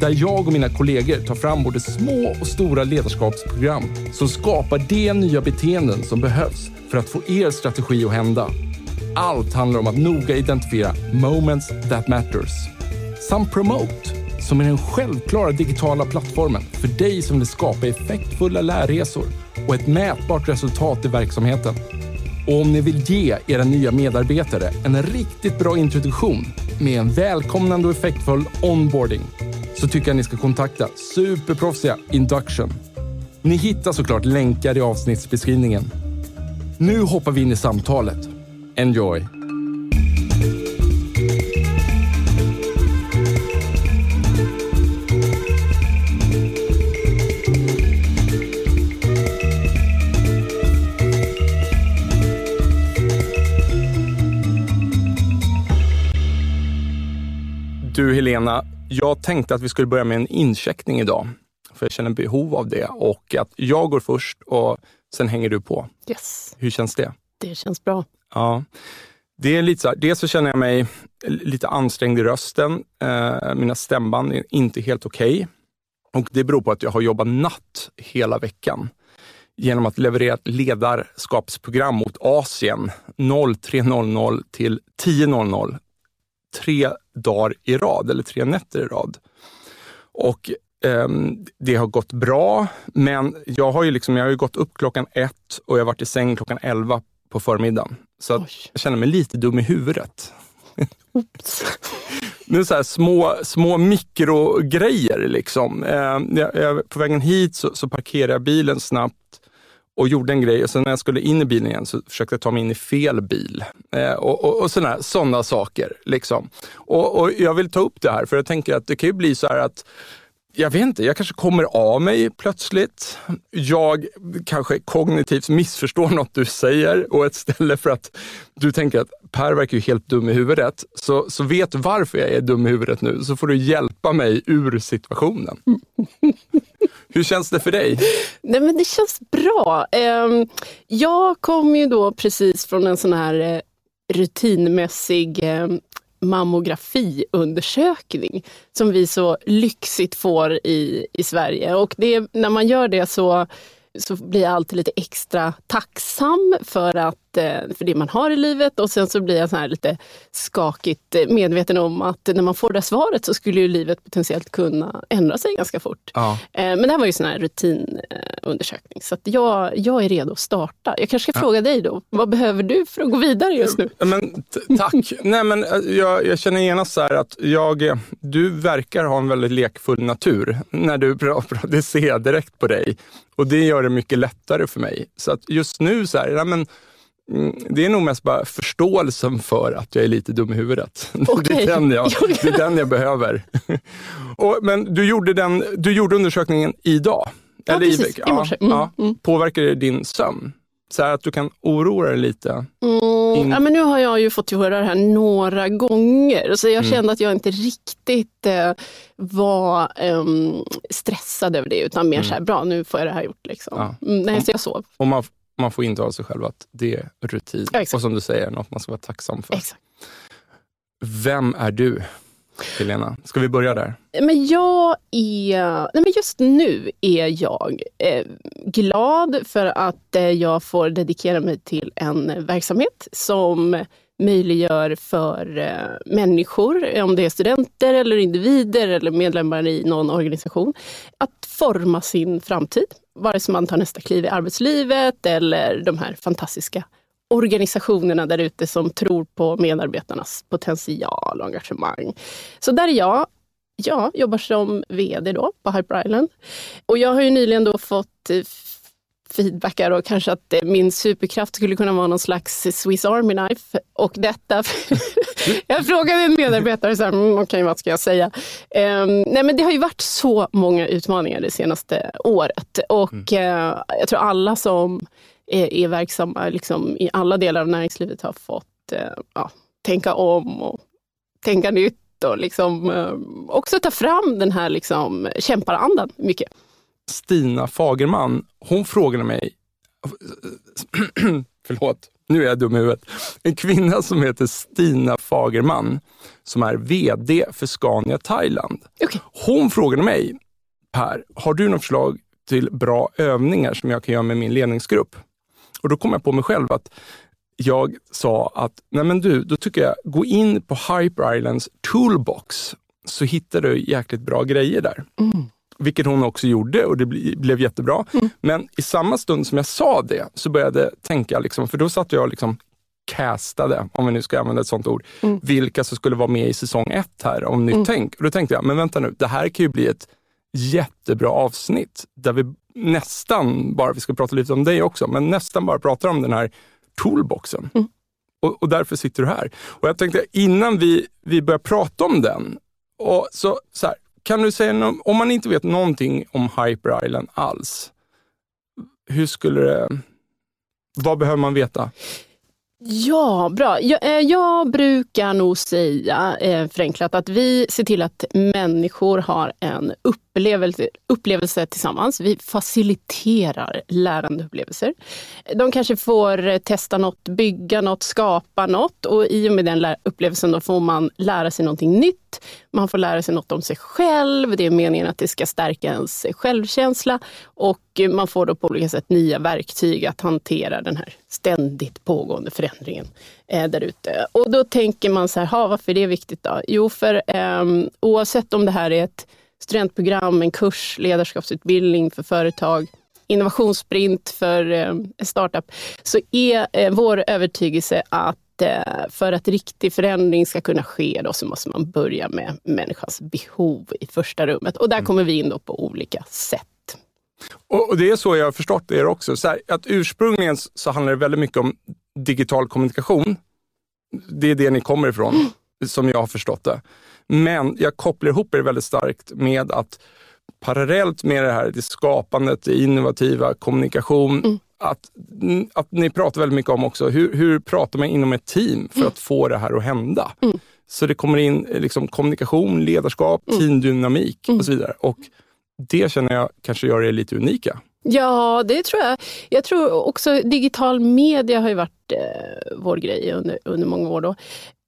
där jag och mina kollegor tar fram både små och stora ledarskapsprogram som skapar de nya beteenden som behövs för att få er strategi att hända. Allt handlar om att noga identifiera moments that matters. Samt Promote, som är den självklara digitala plattformen för dig som vill skapa effektfulla lärresor och ett mätbart resultat i verksamheten. Och om ni vill ge era nya medarbetare en riktigt bra introduktion med en välkomnande och effektfull onboarding så tycker jag ni ska kontakta superproffsiga Induction. Ni hittar såklart länkar i avsnittsbeskrivningen. Nu hoppar vi in i samtalet. Enjoy! Du Helena, jag tänkte att vi skulle börja med en incheckning idag. För jag känner behov av det och att jag går först och sen hänger du på. Yes, Hur känns det? det känns bra. Ja. Det är lite så här, dels så känner jag mig lite ansträngd i rösten. Eh, mina stämband är inte helt okej. Och det beror på att jag har jobbat natt hela veckan genom att leverera ett ledarskapsprogram mot Asien 03.00 till 10.00. Tre dagar i rad, eller tre nätter i rad. Och ehm, det har gått bra, men jag har ju, liksom, jag har ju gått upp klockan ett och jag har varit i säng klockan elva på förmiddagen. Så Oj. jag känner mig lite dum i huvudet. Oops. Men så här små, små mikrogrejer. Liksom. Eh, jag, jag, på vägen hit så, så parkerade jag bilen snabbt och gjorde en grej. Och sen när jag skulle in i bilen igen så försökte jag ta mig in i fel bil. Eh, och och, och sådana såna saker. Liksom. Och, och jag vill ta upp det här för jag tänker att det kan ju bli så här att jag vet inte, jag kanske kommer av mig plötsligt. Jag kanske kognitivt missförstår något du säger och ett ställe för att du tänker att Per verkar ju helt dum i huvudet, så, så vet du varför jag är dum i huvudet nu, så får du hjälpa mig ur situationen. Hur känns det för dig? Nej, men det känns bra. Ehm, jag kom ju då precis från en sån här eh, rutinmässig ehm, mammografiundersökning som vi så lyxigt får i, i Sverige. Och det, när man gör det så, så blir jag alltid lite extra tacksam för, att, för det man har i livet och sen så blir jag så här lite skakigt eh, medveten om att när man får det svaret så skulle ju livet potentiellt kunna ändra sig ganska fort. Ja. Eh, Men det här var ju sån här rutinundersökning så att jag, jag är redo att starta. Jag kanske ska fråga dig då, vad behöver du för att gå vidare just nu? Men, tack. Nej, men, eh, jag, jag känner genast så här att jag, eh, du verkar ha en väldigt lekfull natur när du pratar. Det ser jag direkt på dig. Och det gör det mycket lättare för mig. Så att just nu, så här, nej, men, det är nog mest bara förståelsen för att jag är lite dum i huvudet. Det, Okej. är den jag, det är den jag behöver. Och, men du gjorde, den, du gjorde undersökningen idag? Ja, i precis. I morse. Mm, ja. mm. Påverkar det din sömn? Så att du kan oroa dig lite? Mm, ja, men nu har jag ju fått höra det här några gånger, så jag kände att jag inte riktigt eh, var ehm, stressad över det, utan mer så här, bra nu får jag det här gjort. Liksom. Ja. Mm, nej, så jag sov. Och man, man får intala sig själv att det är rutin. Ja, och som du säger, något man ska vara tacksam för. Exakt. Vem är du, Helena? Ska vi börja där? Men jag är, nej men just nu är jag eh, glad för att eh, jag får dedikera mig till en verksamhet som möjliggör för eh, människor, om det är studenter eller individer eller medlemmar i någon organisation, att forma sin framtid. Vare sig man tar nästa kliv i arbetslivet eller de här fantastiska organisationerna där ute som tror på medarbetarnas potential och engagemang. Så där är jag. Jag jobbar som VD då på Hyper Island. Och jag har ju nyligen då fått eh, feedbackar och kanske att eh, min superkraft skulle kunna vara någon slags Swiss Army Knife. Och detta, jag frågade en medarbetare, så här, mm, okej okay, vad ska jag säga? Um, nej men det har ju varit så många utmaningar det senaste året och mm. uh, jag tror alla som är, är verksamma liksom, i alla delar av näringslivet har fått uh, ja, tänka om och tänka nytt och liksom, uh, också ta fram den här liksom, kämparandan mycket. Stina Fagerman, hon frågade mig, förlåt, nu är jag dum i huvudet. En kvinna som heter Stina Fagerman som är VD för Scania Thailand. Okay. Hon frågade mig, Per, har du något förslag till bra övningar som jag kan göra med min ledningsgrupp? Och då kom jag på mig själv att jag sa att, nej men du, då tycker jag, gå in på Hyper Islands toolbox så hittar du jäkligt bra grejer där. Mm. Vilket hon också gjorde och det blev jättebra. Mm. Men i samma stund som jag sa det så började jag tänka, liksom, för då satt jag liksom castade, om vi nu ska använda ett sånt ord, mm. vilka som skulle vara med i säsong ett här om Nytt mm. Tänk. Och då tänkte jag, men vänta nu, det här kan ju bli ett jättebra avsnitt där vi nästan bara, vi ska prata lite om dig också, men nästan bara pratar om den här toolboxen. Mm. Och, och, därför sitter du här. Och jag tänkte innan vi, vi börjar prata om den, och så, så här, kan du säga, no om man inte vet någonting om Hyper Island alls, hur skulle det, vad behöver man veta? Ja, bra. Jag, eh, jag, brukar nog säga eh, förenklat att vi ser till att människor har en upplevelse, upplevelse tillsammans. Vi faciliterar lärandeupplevelser. De kanske får testa något, bygga något, skapa något och i och med den upplevelsen då får man lära sig någonting nytt. Man får lära sig något om sig själv. Det är meningen att det ska stärka ens självkänsla och man får då på olika sätt nya verktyg att hantera den här ständigt pågående förändringen eh, där ute. Och då tänker man så här, varför är det viktigt då? Jo, för eh, oavsett om det här är ett studentprogram, en kurs, ledarskapsutbildning för företag, innovationssprint för eh, startup, så är eh, vår övertygelse att eh, för att riktig förändring ska kunna ske då, så måste man börja med människans behov i första rummet. Och där mm. kommer vi in då på olika sätt. Och, Det är så jag har förstått det också. Så här, att ursprungligen så handlar det väldigt mycket om digital kommunikation. Det är det ni kommer ifrån, mm. som jag har förstått det. Men jag kopplar ihop det väldigt starkt med att parallellt med det här, det skapandet, det innovativa, kommunikation, mm. att, att ni pratar väldigt mycket om också hur, hur pratar man inom ett team för mm. att få det här att hända. Mm. Så det kommer in liksom, kommunikation, ledarskap, mm. teamdynamik och mm. så vidare. Och det känner jag kanske gör er lite unika. Ja, det tror jag. Jag tror också digital media har ju varit eh, vår grej under, under många år. Då.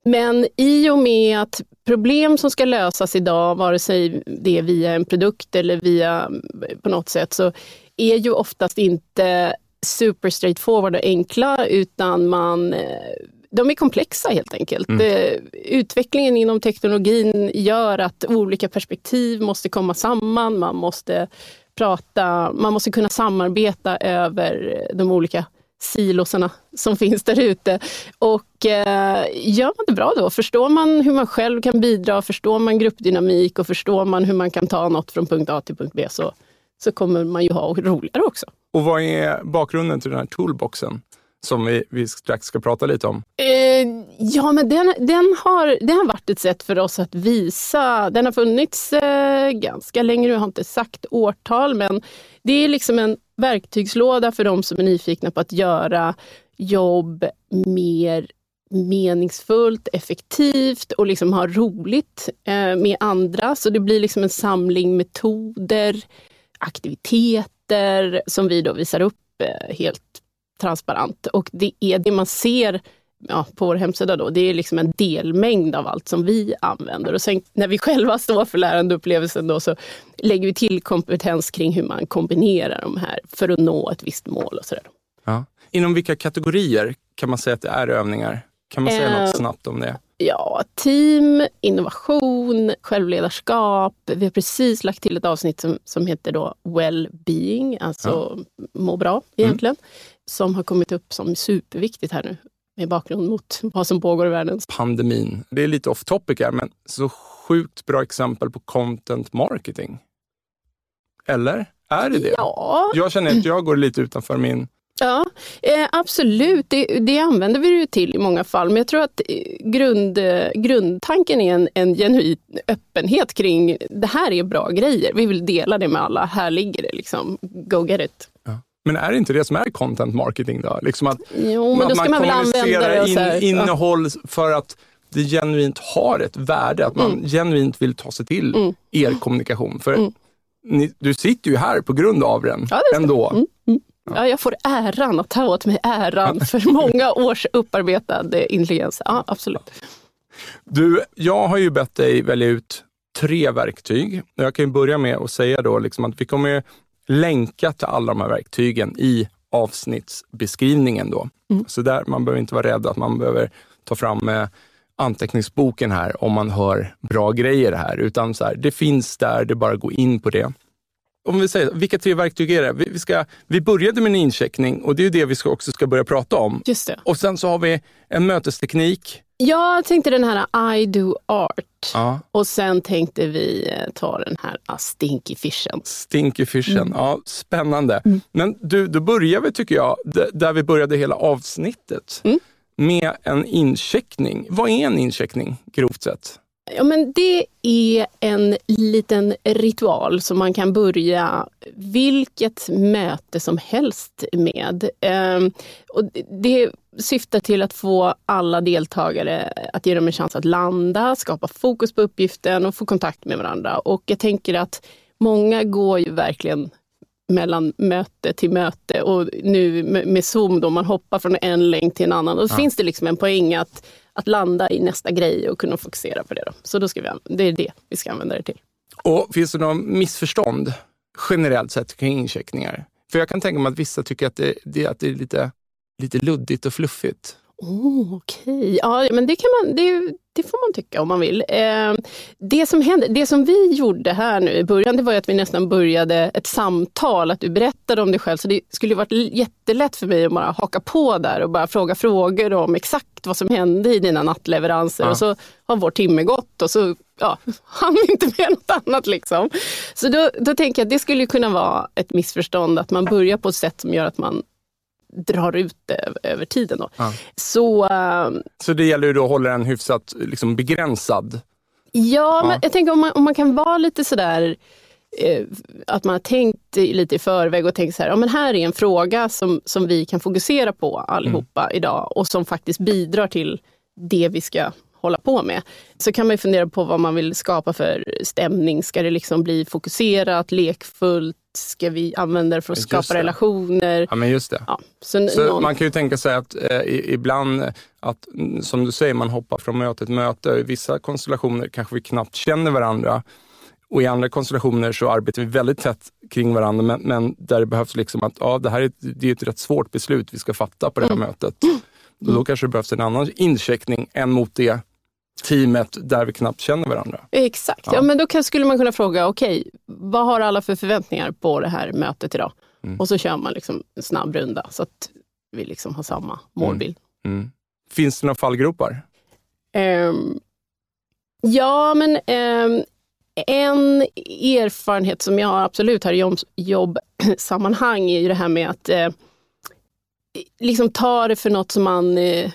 Men i och med att problem som ska lösas idag, vare sig det är via en produkt eller via eh, på något sätt, så är ju oftast inte super straightforward och enkla, utan man eh, de är komplexa helt enkelt. Mm. Utvecklingen inom teknologin gör att olika perspektiv måste komma samman. Man måste prata, man måste kunna samarbeta över de olika silosarna som finns där ute. Och eh, gör man det bra då, förstår man hur man själv kan bidra, förstår man gruppdynamik och förstår man hur man kan ta något från punkt A till punkt B så, så kommer man ju ha roligare också. Och vad är bakgrunden till den här toolboxen? Som vi, vi strax ska prata lite om? Eh, ja, men den, den, har, den har varit ett sätt för oss att visa. Den har funnits eh, ganska länge nu, jag har inte sagt årtal, men det är liksom en verktygslåda för de som är nyfikna på att göra jobb mer meningsfullt, effektivt och liksom ha roligt eh, med andra. Så det blir liksom en samling metoder, aktiviteter som vi då visar upp eh, helt transparent. Och det är det man ser ja, på vår hemsida då, det är liksom en delmängd av allt som vi använder. Och sen när vi själva står för lärandeupplevelsen då så lägger vi till kompetens kring hur man kombinerar de här för att nå ett visst mål och sådär. Ja. Inom vilka kategorier kan man säga att det är övningar? Kan man säga eh, något snabbt om det? Ja, team, innovation, självledarskap. Vi har precis lagt till ett avsnitt som, som heter då well-being, alltså ja. må bra egentligen. Som har kommit upp som superviktigt här nu med bakgrund mot vad som pågår i världen. Pandemin. Det är lite off topic här, men så sjukt bra exempel på content marketing. Eller? Är det det? Ja, Jag känner att jag går lite utanför min... Ja, eh, absolut. Det, det använder vi ju till i många fall. Men jag tror att eh, grund, eh, grundtanken är en, en genuin öppenhet kring det här är bra grejer. Vi vill dela det med alla. Här ligger det. Liksom. Go get it. Men är det inte det som är content marketing då? Liksom att, Jo, men då ska man, så här, in, ja. innehåll för att det genuint har ett värde. Att man genuint vill ta sig till Mm. er kommunikation. För ni, du sitter ju här på grund av den Ja, det stämmer. ändå. Ja, jag får äran att ta åt mig äran för många års upparbetad intelligens. Ja, absolut. Du, jag har ju bett dig välja ut tre verktyg. Jag kan börja med att säga då liksom att vi kommer ju länka till alla de här verktygen i avsnittsbeskrivningen. Då. Så där, man behöver inte vara rädd att man behöver ta fram eh, anteckningsboken här om man hör bra grejer här, utan så här, det finns där, det är bara att gå in på det. Om vi säger, vilka tre verktyg är det? Vi, vi, ska, vi började med en incheckning och det är det vi ska, också ska börja prata om. Just det. Och sen så har vi en mötesteknik. Jag tänkte den här I do art. Ja. Och sen tänkte vi eh, ta den här ah, Stinky Fishen. Stinky Fishen. Mm. Ja, spännande. Men du, då börjar vi, tycker jag, där vi började hela avsnittet. Mm. Med en incheckning. Vad är en incheckning, grovt sett? Ja, men det är en liten ritual som man kan börja vilket möte som helst med. Ehm, och det syftar till att få alla deltagare att ge dem en chans att landa, skapa fokus på uppgiften och få kontakt med varandra. Och jag tänker att många går ju verkligen mellan möte till möte och nu med Zoom då man hoppar från en länk till en annan. Och då finns det liksom en poäng att, att landa i nästa grej och kunna fokusera på det. Då. Så då ska vi, det är det vi ska använda det till. Och finns det några missförstånd generellt sett kring incheckningar? För jag kan tänka mig att vissa tycker att det, det, att det är lite, lite luddigt och fluffigt. Oh, Okej, ja men det, kan man, det, det får man tycka om man vill. Eh, det, som hände, det som vi gjorde här nu i början det var ju att vi nästan började ett samtal, att du berättade om dig själv. Så det skulle varit jättelätt för mig att bara haka på där och bara fråga frågor om exakt vad som hände i dina nattleveranser. Ja. Och så har vår timme gått och så ja, hann vi inte med något annat. Liksom. Så då, då tänker jag att det skulle kunna vara ett missförstånd att man börjar på ett sätt som gör att man drar ut det över, tiden. Då. Ja. Så eh, Så det gäller ju då att hålla den hyfsat liksom, begränsad. ja, men Ja. jag tänker om man, om man kan vara lite sådär eh, att man har tänkt lite i förväg och tänkt så här, ja, men här är en fråga som, som vi kan fokusera på allihopa Mm. idag och som faktiskt bidrar till det vi ska hålla på med. Så kan man ju fundera på vad man vill skapa för stämning. Ska det liksom bli fokuserat, lekfullt? Ska vi använda det för att Just skapa det. relationer? Ja, men just det. Ja, så Så någon, man kan ju tänka sig att eh, ibland, eh, att, mm, som du säger, man hoppar från möte till möte. I vissa konstellationer kanske vi knappt känner varandra. Och i andra konstellationer så arbetar vi väldigt tätt kring varandra, men, men där det behövs liksom att ja, det här är det är ett rätt svårt beslut vi ska fatta på det här mötet. Och då kanske det behövs en annan incheckning än mot det teamet där vi knappt känner varandra. Exakt, ja. Ja. men då kan, skulle man kunna fråga, okej, vad har alla för förväntningar på det här mötet idag? Mm. Och så kör man liksom en snabb runda så att vi liksom har samma målbild. Mm. Finns det några fallgropar? Ehm, ja, men ehm, en erfarenhet som jag har absolut har i jobb, jobbsammanhang är ju det här med att eh, liksom ta det för något som man eh,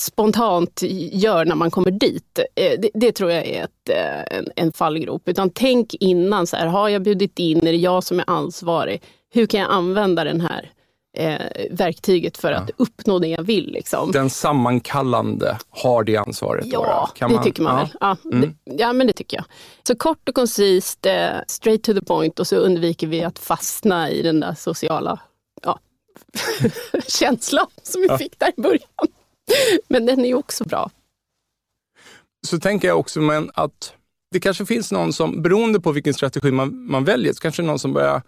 spontant gör när man kommer dit. Eh, det, det tror jag är ett, eh, en, en fallgrop. Utan tänk innan, så här, har jag bjudit in, är det jag som är ansvarig? Hur kan jag använda den här eh, verktyget för att uppnå det jag vill? Liksom? Den sammankallande har det ansvaret? Ja? Kan det tycker man ja. väl. Ja, Mm. det, ja, men det tycker jag. Så kort och koncist, eh, straight to the point och så undviker vi att fastna i den där sociala ja, känslan som vi Ja. fick där i början. Men den är ju också bra. så tänker jag också men att det kanske finns någon som, beroende på vilken strategi man, man väljer, så kanske någon som börjar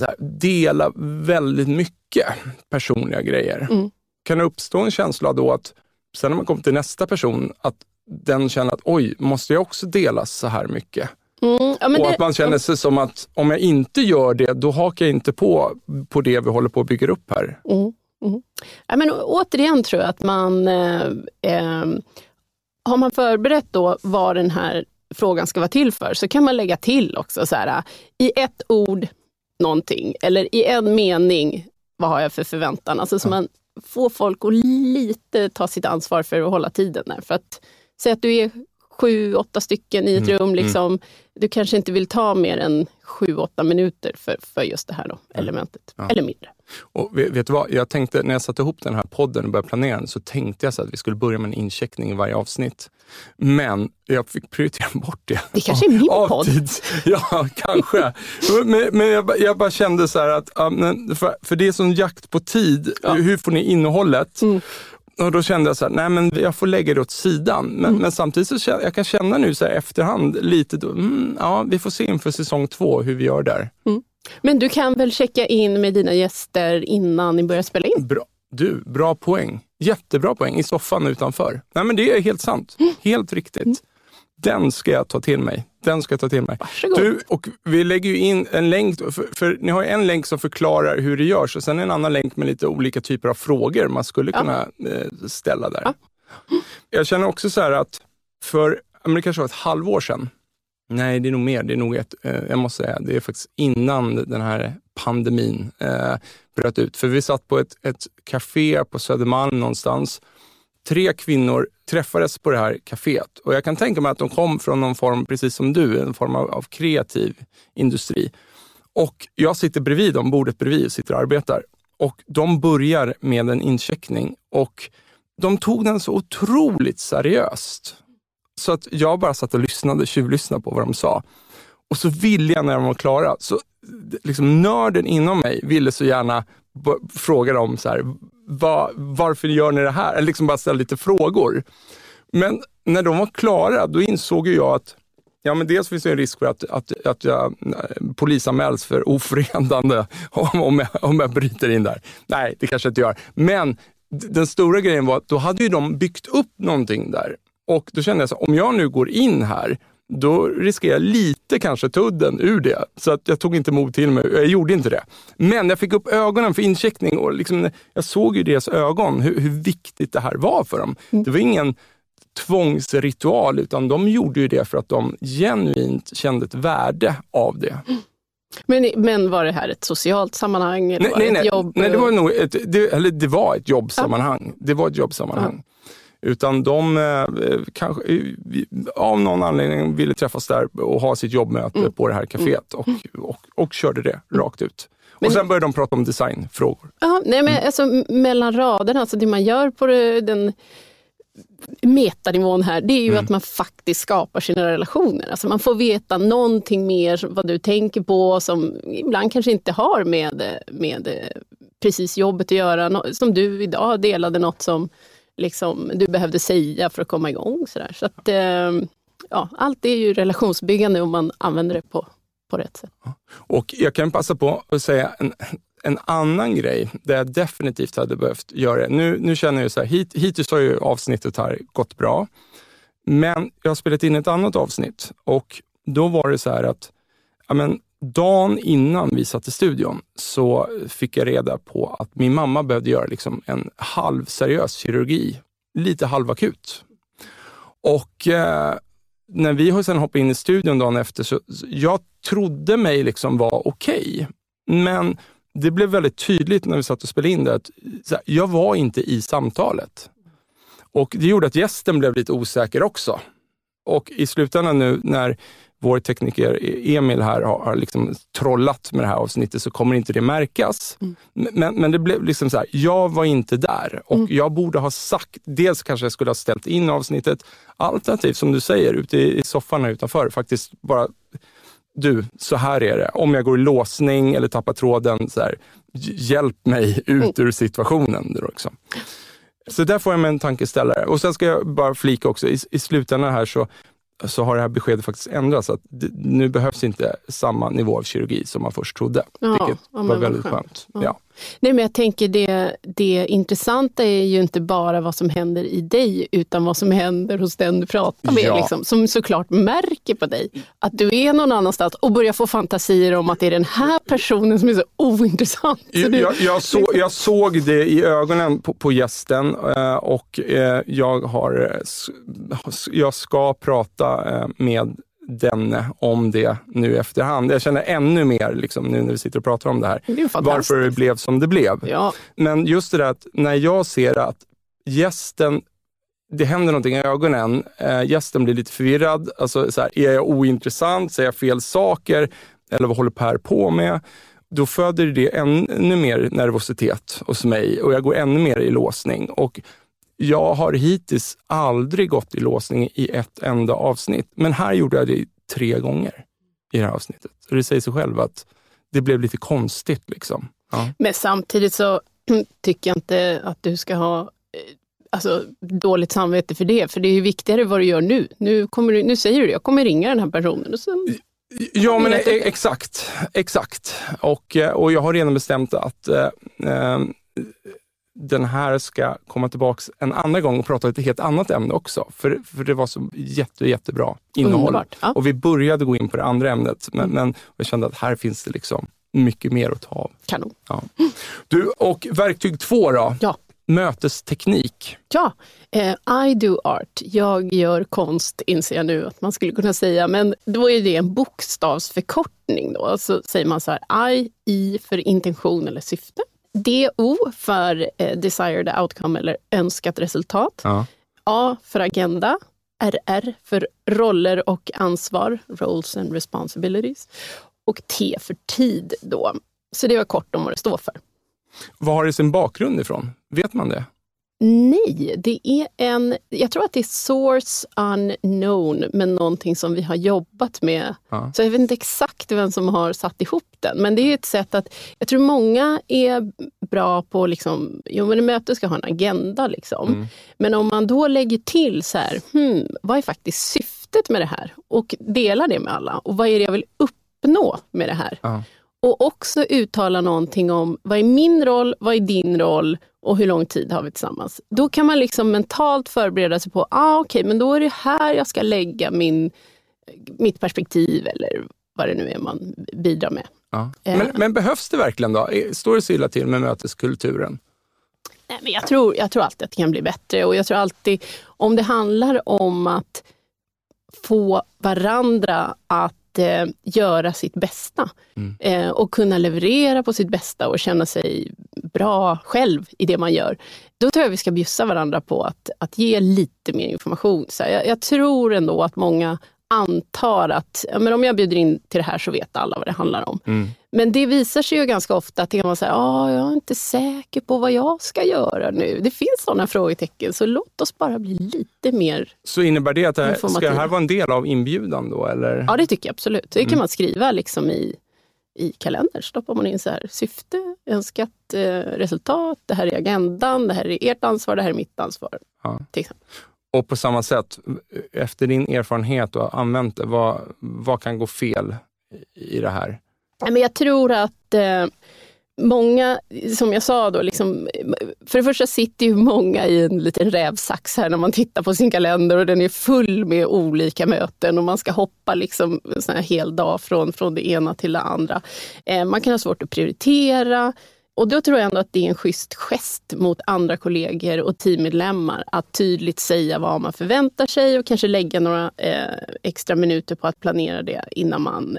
här, dela väldigt mycket personliga grejer. Mm. Kan det uppstå en känsla då att sen när man kommer till nästa person, att den känner att oj, måste jag också dela så här mycket? Mm, ja, och det, att man känner sig som att om jag inte gör det, då hakar jag inte på, på det vi håller på att bygga upp här. Mm, mm. Ja, men återigen tror jag att man eh, eh, har man förberett då vad den här frågan ska vara till för, så kan man lägga till också så här, i ett ord någonting, eller i en mening, vad har jag för förväntan? Alltså så man får folk att lite ta sitt ansvar för att hålla tiden där. För att säga att du är sju, åtta stycken i ett mm. rum, mm. liksom, mm. du kanske inte vill ta mer än sju, åtta minuter för, för just det här då, elementet, ja. eller mindre. Och vet, vet, du vad, jag tänkte när jag satte ihop den här podden och började planera den, så tänkte jag så att vi skulle börja med en incheckning i varje avsnitt. Men jag fick prioritera bort det. Det kanske är min podd? Ja, kanske. men, men jag, jag, bara kände så att, för, för det är sån jakt på tid. Ja. Hur får ni innehållet? Mm. Och då kände jag så här, nej men jag får lägga det åt sidan. Men, mm. men samtidigt så jag kan känna nu så här efterhand lite, då, mm, ja vi får se inför säsong två hur vi gör där. Mm. Men du kan väl checka in med dina gäster innan ni börjar spela in? Bra. Du, bra poäng. Jättebra poäng i soffan utanför. Nej men det är helt sant. Mm. Helt riktigt. Den ska jag ta till mig. Den ska jag ta till mig. Varsågod. Du, och vi lägger ju in en länk, för, för, ni har en länk som förklarar hur det görs och sen en annan länk med lite olika typer av frågor man skulle ja. kunna eh, ställa där. Ja. Jag känner också så här att för, men det kanske var ett halvår sedan, nej det är nog mer, det är nog ett, eh, jag måste säga, det är faktiskt innan den här pandemin eh, bröt ut. För vi satt på ett, ett café på Södermalm någonstans tre kvinnor träffades på det här kaféet. Och jag kan tänka mig att de kom från någon form, precis som du, en form av, av kreativ industri. Och jag sitter bredvid dem, bordet bredvid och sitter och arbetar. Och de börjar med en incheckning och de tog den så otroligt seriöst. Så att jag bara satt och lyssnade, tjuvlyssnade på vad de sa. Och så ville jag när de var klara, så liksom nörden inom mig ville så gärna fråga dem så här, Va, varför gör ni det här? Eller liksom bara ställa lite frågor. Men när de var klara, då insåg jag att Ja, men dels finns det en risk för att, att, att jag eh, polisanmäls för ofredande om jag, om jag bryter in där. Nej, det kanske jag inte gör. Men den stora grejen var att då hade ju de byggt upp någonting där. Och då kände jag så om jag nu går in här då riskerar jag lite kanske tudden ur det. Så att jag tog inte mod till mig. Jag gjorde inte det. Men jag fick upp ögonen för incheckning och liksom, jag såg i deras ögon hur, hur viktigt det här var för dem. Mm. Det var ingen tvångsritual, utan de gjorde ju det för att de genuint kände ett värde av det. Men, men var det här ett socialt sammanhang? Eller nej, nej, ett jobb? nej, det var nog ett, det, eller det var ett jobbsammanhang. Det var ett jobbsammanhang. Ja. Utan de eh, kanske eh, av någon anledning ville träffas där och ha sitt jobbmöte mm. på det här kaféet och, och, och körde det rakt ut. Men, och sen började de prata om designfrågor. Ja, nej, men mm. alltså, mellan raderna, alltså det man gör på den metanivån här, det är ju mm. att man faktiskt skapar sina relationer. Alltså man får veta någonting mer vad du tänker på som ibland kanske inte har med, med precis jobbet att göra. Som du idag delade något som liksom, du behövde säga för att komma igång. Så, där. så att, eh, ja, allt är ju relationsbyggande om man använder det på, på rätt sätt. Och jag kan passa på att säga en, en annan grej där jag definitivt hade behövt göra det. Nu, nu känner jag så här, hit, hittills har ju avsnittet här gått bra. Men jag har spelat in ett annat avsnitt och då var det så här att ja, men, dagen innan vi satt i studion så fick jag reda på att min mamma behövde göra liksom en halvseriös kirurgi, lite halvakut. Och eh, när vi sen hoppade in i studion dagen efter, så jag trodde mig liksom vara okej. Okay. Men det blev väldigt tydligt när vi satt och spelade in det att här, jag var inte i samtalet. Och Det gjorde att gästen blev lite osäker också. Och i slutändan nu när vår tekniker Emil här har, har liksom trollat med det här avsnittet så kommer inte det märkas. Mm. Men, men det blev liksom så här, jag var inte där och mm. jag borde ha sagt, dels kanske jag skulle ha ställt in avsnittet, alternativt som du säger, ute i, i soffan här utanför, faktiskt bara du, så här är det. Om jag går i låsning eller tappar tråden, så här, hjälp mig ut mm. ur situationen. Då liksom. Så där får jag mig en tankeställare. Och sen ska jag bara flika också, i, i slutändan här så så har det här beskedet faktiskt ändrats. Att nu behövs inte samma nivå av kirurgi som man först trodde. Ja, vilket ja, var väldigt skönt. skönt. Ja. Nej, men jag tänker det, det intressanta är ju inte bara vad som händer i dig, utan vad som händer hos den du pratar med, Ja. liksom, som såklart märker på dig att du är någon annanstans och börjar få fantasier om att det är den här personen som är så ointressant. Så du, Jag, jag, så, jag såg det i ögonen på, på gästen eh, och eh, jag, har, jag ska prata eh, med denne om det nu efterhand. Jag känner ännu mer liksom, nu när vi sitter och pratar om det här. det Varför det blev som det blev. Ja, Men just det där att när jag ser att gästen, det händer någonting i ögonen, eh, gästen blir lite förvirrad. Alltså, så här, är jag ointressant? Säger jag fel saker? Eller vad håller Per på med? Då föder det ännu mer nervositet hos mig och jag går ännu mer i låsning. Och jag har hittills aldrig gått i låsning i ett enda avsnitt. Men här gjorde jag det tre gånger i det här avsnittet. Så det säger sig själv att det blev lite konstigt. liksom. Ja. Men samtidigt så tycker jag inte att du ska ha eh, alltså, dåligt samvete för det, för det är ju viktigare vad du gör nu. Nu, kommer du, nu säger du det, jag kommer ringa den här personen. Och sen, Ja, men e- exakt. exakt. Och, eh, och jag har redan bestämt att eh, eh, den här ska komma tillbaks en andra gång och prata ett helt annat ämne också. För, för det var så jätte, jättebra innehåll. Ja. Och vi började gå in på det andra ämnet, men, men jag kände att här finns det liksom mycket mer att ta av. Kanon. Du, och verktyg två då? Ja. Mötesteknik. Ja, eh, I do art. Jag gör konst, inser jag nu att man skulle kunna säga. Men då är det en bokstavsförkortning. Då. Så säger man så här, I, I för intention eller syfte. DO för eh, desired outcome eller önskat resultat. Ja. A för agenda. RR för roller och ansvar, roles and responsibilities. Och T för tid då. Så det var kort om vad det står för. Vad har det sin bakgrund ifrån? Vet man det? Nej, det är en, jag tror att det är source unknown, men någonting som vi har jobbat med. Ja. Så jag vet inte exakt vem som har satt ihop den, men det är ett sätt att, jag tror många är bra på, liksom, jo men ett möte ska ha en agenda. Liksom. Mm. Men om man då lägger till så här, hmm, vad är faktiskt syftet med det här? Och delar det med alla. Och vad är det jag vill uppnå med det här? Ja. Och också uttala någonting om vad är min roll, vad är din roll och hur lång tid har vi tillsammans. Då kan man liksom mentalt förbereda sig på, ah, okej, men då är det här jag ska lägga min, mitt perspektiv eller vad det nu är man bidrar med. Ja. Eh. Men, men behövs det verkligen då? Står det så illa till med möteskulturen? Nej, men jag, tror, jag tror alltid att det kan bli bättre och jag tror alltid, om det handlar om att få varandra att eh, göra sitt bästa Mm. eh, och kunna leverera på sitt bästa och känna sig bra själv i det man gör. Då tror jag vi ska bjussa varandra på att, att ge lite mer information. Så här, jag, jag tror ändå att många antar att ja, men om jag bjuder in till det här så vet alla vad det handlar om. Mm. Men det visar sig ju ganska ofta att det kan vara så här, ah, jag är inte säker på vad jag ska göra nu. Det finns sådana frågetecken, så låt oss bara bli lite mer... Så innebär det att det här, ska det här vara en del av inbjudan då? Eller? Ja, det tycker jag absolut. Det kan Mm. man skriva liksom i, i kalender. Stoppar man in så här, syfte, önskat eh, resultat, det här är agendan, det här är ert ansvar, det här är mitt ansvar. Ja. Till exempel. Och på samma sätt, efter din erfarenhet och använt det, vad, vad kan gå fel i det här? Men jag tror att eh, många, som jag sa då, liksom, för det första sitter ju många i en liten rävsax här när man tittar på sin kalender och den är full med olika möten och man ska hoppa liksom en sån här hel dag från, från det ena till det andra. Eh, man kan ha svårt att prioritera. Och då tror jag ändå att det är en schysst gest mot andra kollegor och teammedlemmar att tydligt säga vad man förväntar sig och kanske lägga några eh, extra minuter på att planera det innan man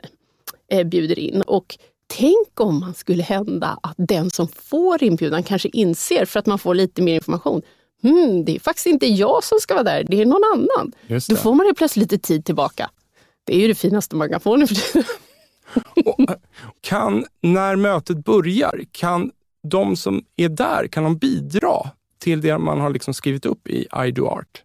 eh, bjuder in. Och tänk om man skulle hända att den som får inbjudan kanske inser, för att man får lite mer information, hmm, det är faktiskt inte jag som ska vara där, det är någon annan. Då får man ju plötsligt lite tid tillbaka. Det är ju det finaste man kan få nu för tiden. Och, eh, kan, när mötet börjar, kan de som är där, kan de bidra till det man har liksom skrivit upp i I do art?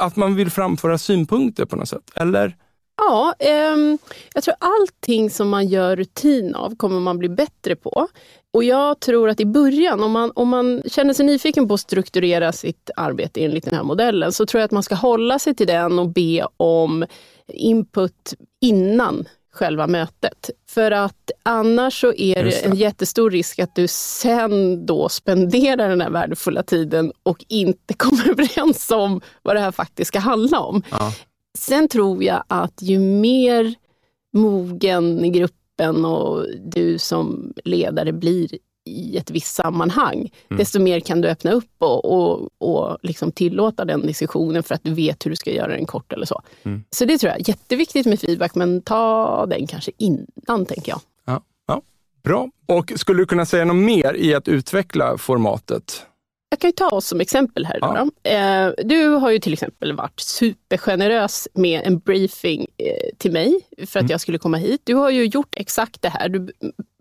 Att man vill framföra synpunkter på något sätt? Eller? Ja, ehm, jag tror allting som man gör rutin av kommer man bli bättre på. Och jag tror att i början, om man, om man känner sig nyfiken på att strukturera sitt arbete enligt den här modellen, så tror jag att man ska hålla sig till den och be om input innan själva mötet. För att annars så är det en jättestor risk att du sen då spenderar den här värdefulla tiden och inte kommer överens om vad det här faktiskt ska handla om. Ja. Sen tror jag att ju mer mogen gruppen och du som ledare blir i ett visst sammanhang, mm. desto mer kan du öppna upp och, och, och liksom tillåta den diskussionen för att du vet hur du ska göra den kort eller så. Mm. Så det tror jag är jätteviktigt med feedback, men ta den kanske innan, tänker jag. Ja, ja. Bra. Och skulle du kunna säga något mer i att utveckla formatet? Jag kan ta oss som exempel här. Ja. Då. Eh, du har ju till exempel varit supergenerös med en briefing eh, till mig för att mm. jag skulle komma hit. Du har ju gjort exakt det här. Du,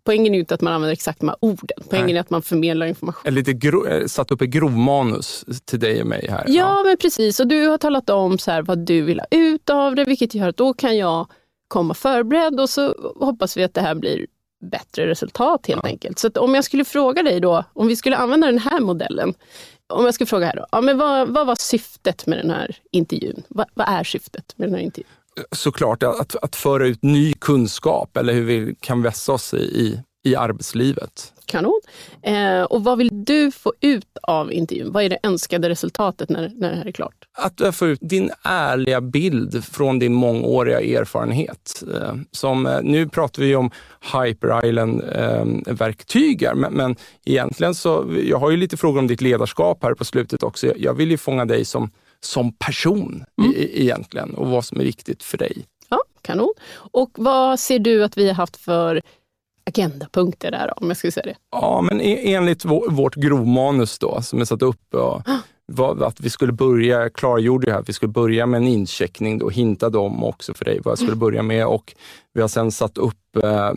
poängen är ju inte att man använder exakt de här orden. Poängen Nej. är att man förmedlar information. Jag lite gro, eh, satt upp ett grovmanus till dig och mig här. Ja, ja, men precis. Och du har talat om så här, vad du vill ha ut av det, vilket gör att då kan jag komma förberedd och så hoppas vi att det här blir bättre resultat helt ja. enkelt. Så om jag skulle fråga dig då, om vi skulle använda den här modellen. Om jag skulle fråga här då, ja, men vad, vad var syftet med den här intervjun? Vad, vad är syftet med den här intervjun? Såklart att, att föra ut ny kunskap eller hur vi kan vässa oss i, i arbetslivet. Kanon. Eh, och vad vill du få ut av intervjun? Vad är det önskade resultatet när, när det här är klart? Att få ut din ärliga bild från din mångåriga erfarenhet. Eh, som, eh, nu pratar vi om Hyper Island-verktyg, eh, men, men egentligen så, jag har ju lite frågor om ditt ledarskap här på slutet också. Jag vill ju fånga dig som, som person mm. e egentligen och vad som är viktigt för dig. Ja, Kanon. Och vad ser du att vi har haft för agendapunkter där, om jag skulle säga det? Ja, men e-, enligt vårt grovmanus då, som är satt upp, och var, att vi skulle börja, klargjorde jag att vi skulle börja med en incheckning, då, hintade om också för dig vad jag skulle börja med och vi har sen satt upp eh,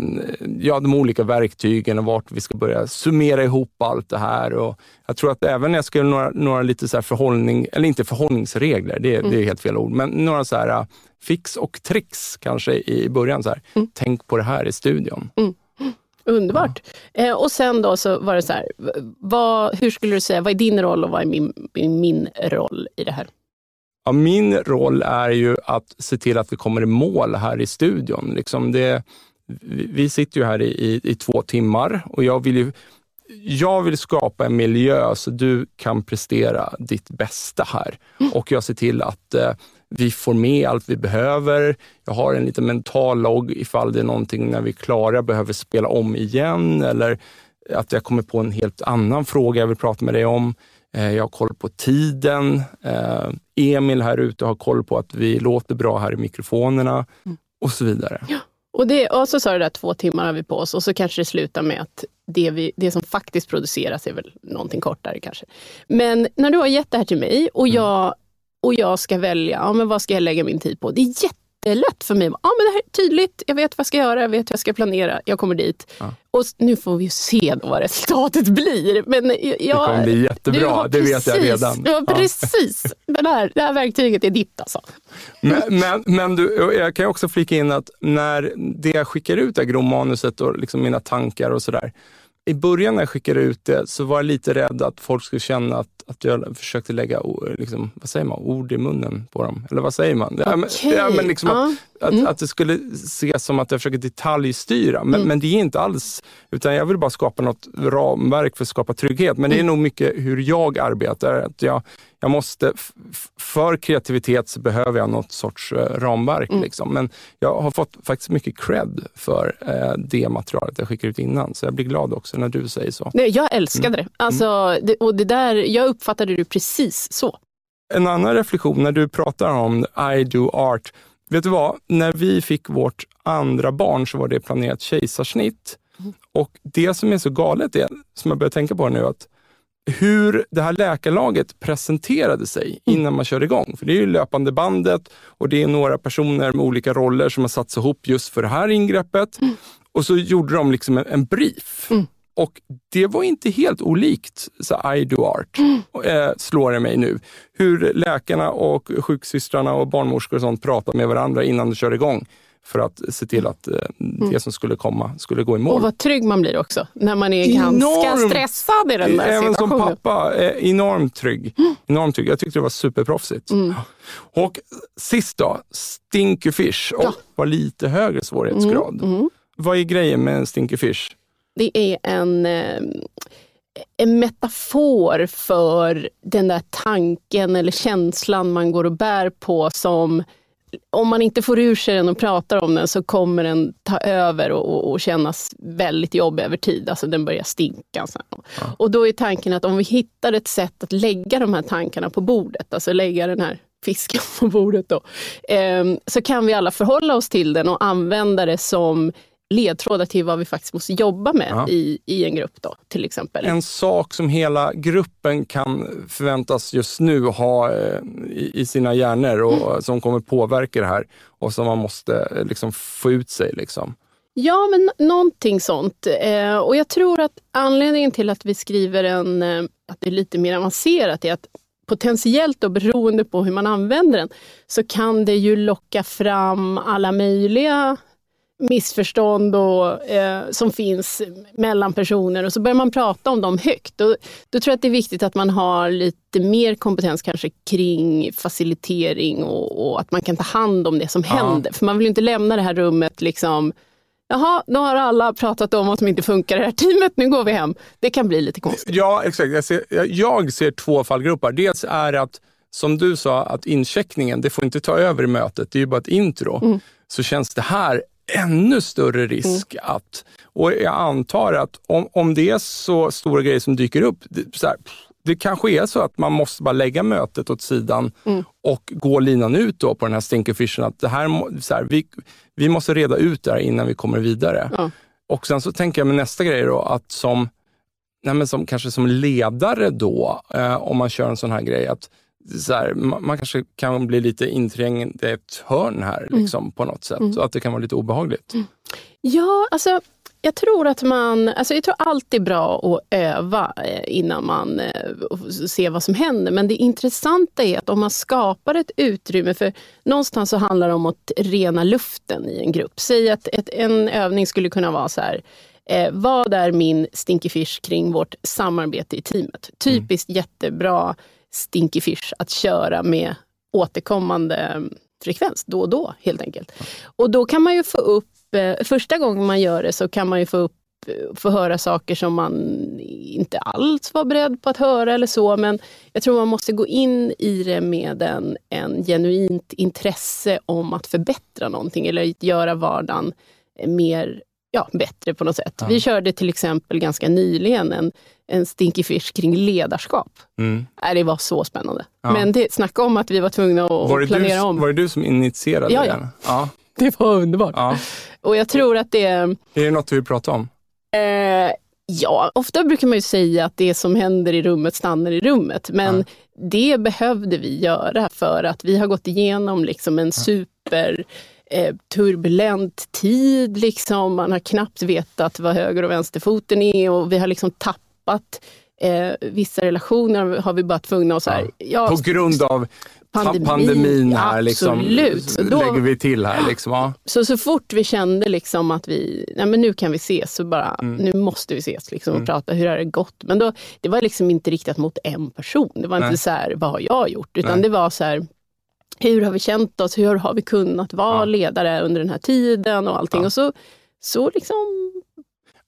ja, de olika verktygen och vart vi ska börja summera ihop allt det här. Och jag tror att även när jag skulle några, några lite så förhållning, eller inte förhållningsregler, det, mm. det är helt fel ord, men några så här eh, fix och tricks kanske i början. Så här. Mm. Tänk på det här i studion. Mm. Underbart. Ja. Eh, och sen då så var det så här, vad, hur skulle du säga, vad är din roll och vad är min, min roll i det här? Ja, min roll är ju att se till att vi kommer i mål här i studion. Liksom det, vi sitter ju här i, i, i två timmar och jag vill ju jag vill skapa en miljö så du kan prestera ditt bästa här. Mm. Och jag ser till att eh, vi får med allt vi behöver. Jag har en liten mental logg ifall det är någonting när vi är klara jag behöver spela om igen eller att jag kommer på en helt annan fråga jag vill prata med dig om. Eh, jag har koll på tiden. Eh, Emil här ute har koll på att vi låter bra här i mikrofonerna mm. och så vidare. Ja. Och, det, och så sa du där två timmar har vi på oss och så kanske det slutar med att det, vi, det som faktiskt produceras är väl någonting kortare kanske. Men när du har gett det här till mig och mm. jag och jag ska välja, ja, men vad ska jag lägga min tid på? Det är jättelätt för mig. Ja, men det här är tydligt, jag vet vad jag ska göra, jag vet hur jag ska planera, jag kommer dit. Ja. Och nu får vi se vad resultatet blir. Men jag, det kommer bli jättebra, det precis, vet jag redan. Ja, precis. Den här, det här verktyget är ditt alltså. Men, men, men du, jag kan också flika in att när det jag skickar ut, det grovmanuset och liksom mina tankar och sådär, i början när jag skickade ut det så var jag lite rädd att folk skulle känna att, att jag försökte lägga liksom, vad säger man, ord i munnen på dem. Eller vad säger man? Okay. Ja, men, ja, men liksom uh. att, mm. att, att, det skulle ses som att jag försöker detaljstyra. Men, mm. men det är inte alls, utan jag vill bara skapa något ramverk för att skapa trygghet. Men det är mm. nog mycket hur jag arbetar. Att jag, jag måste, för kreativitet så behöver jag något sorts uh, ramverk. Mm. Liksom. Men jag har fått faktiskt mycket cred för uh, det materialet jag skickar ut innan. Så jag blir glad också när du säger så. Nej, jag älskade mm. det. Alltså, mm. det. Och det där, jag uppfattade det precis så. En annan reflektion när du pratar om I do art. Vet du vad? När vi fick vårt andra barn så var det planerat kejsarsnitt. Och det som är så galet är, som jag börjar tänka på nu, att hur det här läkarlaget presenterade sig mm. innan man kör igång. För det är ju löpande bandet och det är några personer med olika roller som har satts ihop just för det här ingreppet. Mm. Och så gjorde de liksom en, brief. Mm. Och det var inte helt olikt så I do art, mm. äh, slår det mig nu. Hur läkarna och sjuksystrarna och barnmorskor och sånt pratar med varandra innan de kör igång. för att se till att eh, det som skulle komma skulle gå i mål. Och vad trygg man blir också när man är Enorm- ganska stressad i den där Även som situationen. pappa, eh, enormt trygg. enormt trygg. Jag tyckte det var superproffsigt. Mm. Och sist då, Stinky Fish. Och Ja. var lite högre svårighetsgrad. Mm. Vad är grejen med en Stinky Fish? Det är en, eh, en metafor för den där tanken eller känslan man går och bär på som om man inte får ur sig den och pratar om den så kommer den ta över och, och, och kännas väldigt jobbig över tid. Alltså den börjar stinka. Så. Och då är tanken att om vi hittar ett sätt att lägga de här tankarna på bordet, alltså lägga den här fisken på bordet då, eh, så kan vi alla förhålla oss till den och använda det som ledtrådar till vad vi faktiskt måste jobba med Ja. i, i en grupp då, till exempel. En sak som hela gruppen kan förväntas just nu ha eh, i, i sina hjärnor och Mm. som kommer påverka det här och som man måste eh, liksom få ut sig. Liksom. Ja, men någonting sånt. Eh, och jag tror att anledningen till att vi skriver en, att det är lite mer avancerat är att potentiellt och beroende på hur man använder den så kan det ju locka fram alla möjliga missförstånd och, eh, som finns mellan personer och så börjar man prata om dem högt. Och, då tror jag att det är viktigt att man har lite mer kompetens kanske kring facilitering och, och att man kan ta hand om det som Ja. händer. För man vill ju inte lämna det här rummet liksom Jaha, nu har alla pratat om vad som inte funkar i det här teamet, nu går vi hem. Det kan bli lite konstigt. Ja, exakt. Jag ser, jag- ser två fallgropar. Dels är att, som du sa, att incheckningen, det får inte ta över i mötet. Det är ju bara ett intro. Mm. Så känns det här ännu större risk att... Och jag antar att om, om det är så stora grejer som dyker upp, det, så här, det kanske är så att man måste bara lägga mötet åt sidan Mm. och gå linan ut då på den här stinkerfischen. Att det här, så här, vi, vi måste reda ut det här innan vi kommer vidare. Ja. Och sen så tänker jag med nästa grej då, att som nej som, kanske som ledare då, eh, om man kör en sån här grej, att här, man, kanske kan bli lite inträngd i ett hörn här liksom, på något sätt. Så att det kan vara lite obehagligt. Ja, alltså jag tror att man, alltså jag tror allt är bra att öva eh, innan man eh, ser vad som händer. Men det intressanta är att om man skapar ett utrymme, för någonstans så handlar det om att rena luften i en grupp. Säg att ett, en övning skulle kunna vara så här, eh, vad är min stinky fish kring vårt samarbete i teamet? Typiskt jättebra stinky fish att köra med återkommande frekvens då och då helt enkelt. Och då kan man ju få upp, eh, första gången man gör det så kan man ju få upp eh, få höra saker som man inte alls var beredd på att höra eller så. Men jag tror man måste gå in i det med en, en genuint intresse om att förbättra någonting eller göra vardagen eh, mer ja, bättre på något sätt. Ja. Vi körde till exempel ganska nyligen en, en Stinky Fish kring ledarskap. Mm. Nej, det var så spännande. Ja. Men det, snacka om att vi var tvungna att Var, planera du, om. var det du som initierade Ja, ja. den? Ja. Det var underbart. ja. Och jag tror att det Är det något du vill prata om? Eh, ja, ofta brukar man ju säga att det som händer i rummet stannar i rummet. Men det behövde vi göra för att vi har gått igenom liksom en super turbulent tid. Liksom. Man har knappt vetat vad höger och vänsterfoten är och vi har liksom tappat eh, vissa relationer har vi bara tvungna att så här, ja, På grund av Pandemi, pandemin här, liksom, absolut. Så då- lägger vi till här. Liksom, ja. Så, så fort vi kände liksom att vi, nej men nu kan vi ses, så bara, nu måste vi ses liksom och prata, hur har det gått? Men då, det var liksom inte riktat mot en person. Det var Nej. inte så här, vad har jag gjort? Utan Nej. det var så här, hur har vi känt oss? Hur har vi kunnat vara Ja. ledare under den här tiden och allting? Ja. Och så, så liksom,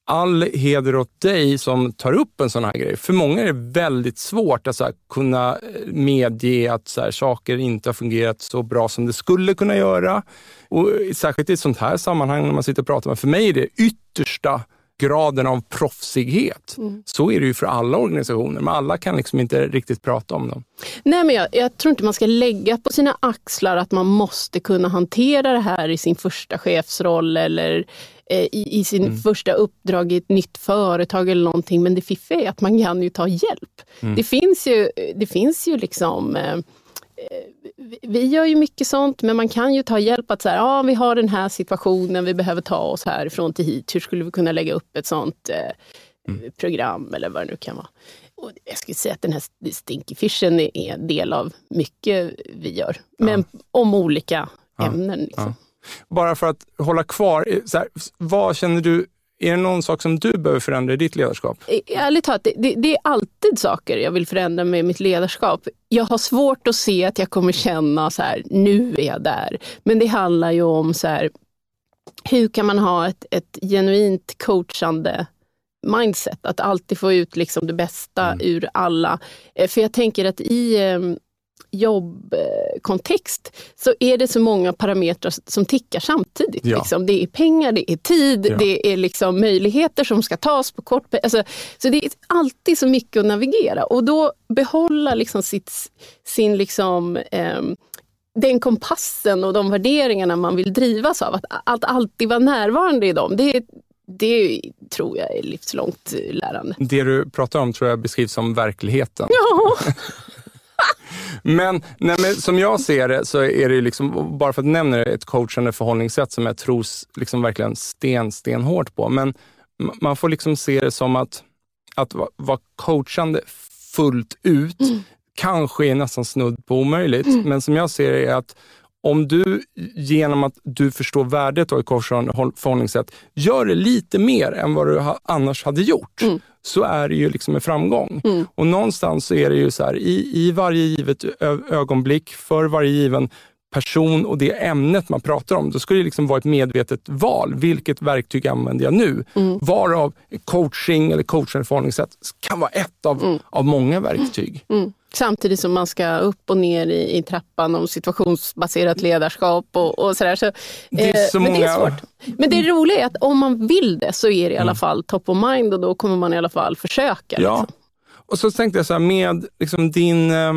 all heder åt dig som tar upp en sån här grej. För många är det väldigt svårt att så här, kunna eh, medge att så här, saker inte har fungerat så bra som det skulle kunna göra. Och särskilt i ett sånt här sammanhang när man sitter och pratar med. För mig är det yttersta graden av proffsighet. Så är det ju för alla organisationer, men alla kan liksom inte riktigt prata om dem. nej men jag, jag tror inte man ska lägga på sina axlar att man måste kunna hantera det här i sin första chefsroll eller eh, i, i sin Mm. första uppdrag i ett nytt företag eller någonting. Men det fiffiga är att man kan ju ta hjälp. Mm. Det finns ju, det finns ju liksom eh, vi- gör ju mycket sånt, men man kan ju ta hjälp att så här, ja, vi har den här situationen, vi behöver ta oss härifrån till hit. Hur skulle vi kunna lägga upp ett sånt eh, Mm. program eller vad det nu kan vara. Och jag skulle säga att den här Stinky Fishen är en del av mycket vi gör, men om olika Ja. ämnen. Liksom. Bara för att hålla kvar, eh, så här, vad känner du är det någon sak som du behöver förändra i ditt ledarskap? Ärligt talat, det, det, det, är alltid saker jag vill förändra med mitt ledarskap. Jag har svårt att se att jag kommer känna så här, nu är jag där. Men det handlar ju om så här, hur kan man ha ett, ett genuint coachande mindset, att alltid få ut liksom det bästa mm. ur alla. Eh, för jag tänker att i ehm, jobbkontext så är det så många parametrar som tickar samtidigt. Ja. Liksom. Det är pengar, det är tid, ja. det är liksom möjligheter som ska tas på kort alltså, Så det är alltid så mycket att navigera och då behålla liksom sitt, sin liksom, eh, den kompassen och de värderingarna man vill drivas av, att, att alltid vara närvarande i dem. Det, det tror jag är livslångt lärande. Det du pratar om tror jag beskrivs som verkligheten. Ja. Men, nej, men som jag ser det så är det liksom, bara för att nämna det, ett coachande förhållningssätt som jag tror liksom verkligen sten, stenhårt på. Men man får liksom se det som att, att vara coachande fullt ut mm. kanske är nästan snudd på omöjligt. Mm. Men som jag ser det är att om du genom att du förstår värdet av ett förhållningssätt gör det lite mer än vad du annars hade gjort, mm. så är det ju liksom en framgång. Mm. Och någonstans så är det ju så här, i, i varje givet ögonblick, för varje given person och det ämnet man pratar om, då det liksom vara ett medvetet val. Vilket verktyg använder jag nu? Mm. Varav coaching eller coachande förhållningssätt kan vara ett av, mm. av många verktyg. Mm. Samtidigt som man ska upp och ner i, i trappan om situationsbaserat ledarskap och, och sådär. Så, det är så eh, många... Men det är svårt. Men det roliga är att om man vill det så är det i alla mm. fall top of mind och då kommer man i alla fall försöka. Ja. Liksom. Och så tänkte jag så här, med liksom din eh,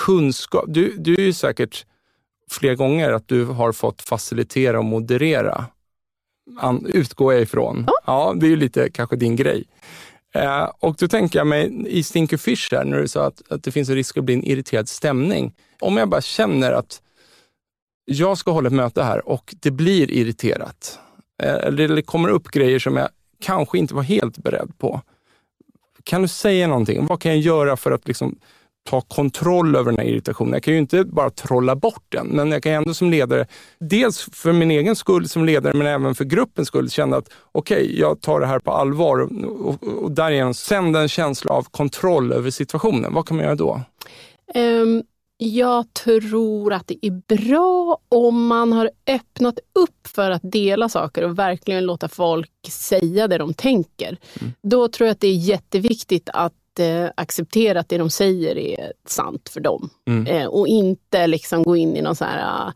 kunskap. Du, du är ju säkert flera gånger att du har fått facilitera och moderera. An, utgår jag ifrån. Ja. ja, det är ju lite kanske din grej. Eh, och då tänker jag mig i Stinker Fish här, när du sa att, att det finns en risk att bli en irriterad stämning. Om jag bara känner att jag ska hålla ett möte här och det blir irriterat. Eh, eller det kommer upp grejer som jag kanske inte var helt beredd på. Kan du säga någonting? Vad kan jag göra för att liksom ta kontroll över den här irritationen. Jag kan ju inte bara trolla bort den, men jag kan ändå som ledare, dels för min egen skull som ledare, men även för gruppens skull, känna att okej, okay, jag tar det här på allvar och, och, och därigenom sända en känsla av kontroll över situationen. Vad kan man göra då? Um, jag tror att det är bra om man har öppnat upp för att dela saker och verkligen låta folk säga det de tänker. Mm. Då tror jag att det är jätteviktigt att eh, acceptera att det de säger är sant för dem. Mm. Eh, och inte liksom gå in i någon sån här uh,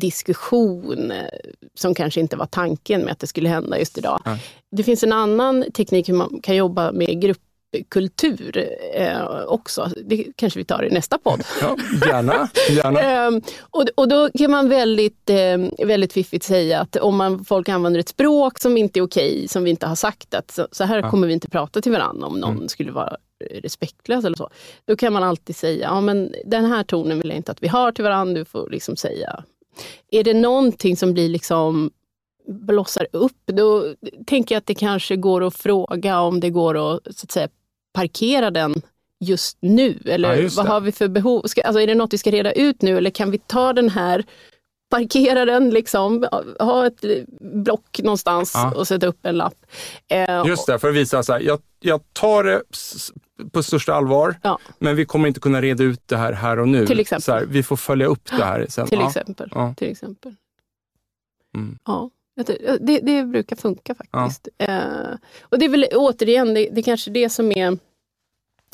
diskussion eh, som kanske inte var tanken med att det skulle hända just idag. Mm. Det finns en annan teknik hur man kan jobba med gruppkultur eh, också. Det kanske vi tar i nästa podd. Ja, gärna. gärna. eh, och, och då kan man väldigt, eh, väldigt fiffigt säga att om man, folk använder ett språk som inte är okej, som vi inte har sagt att så, så här ja. kommer vi inte prata till varandra om någon mm. skulle vara respektlös eller så. Då kan man alltid säga, ja men den här tonen vill jag inte att vi har till varandra, du får liksom säga. Är det någonting som blir liksom blossar upp, då tänker jag att det kanske går att fråga om det går att, så att säga, parkera den just nu? Eller ja, vad har vi för behov? Ska, alltså, är det något vi ska reda ut nu eller kan vi ta den här parkera den, liksom, ha ett block någonstans ja. och sätta upp en lapp. Eh, Just det, för att visa så här, jag, jag tar det på största allvar, ja. men vi kommer inte kunna reda ut det här här och nu. Till exempel. Så här, vi får följa upp det här sen. Till ja. exempel. Ja. Till exempel. Mm. Ja. Det, det, brukar funka faktiskt. Eh, och det är väl återigen, det, det är kanske det som är...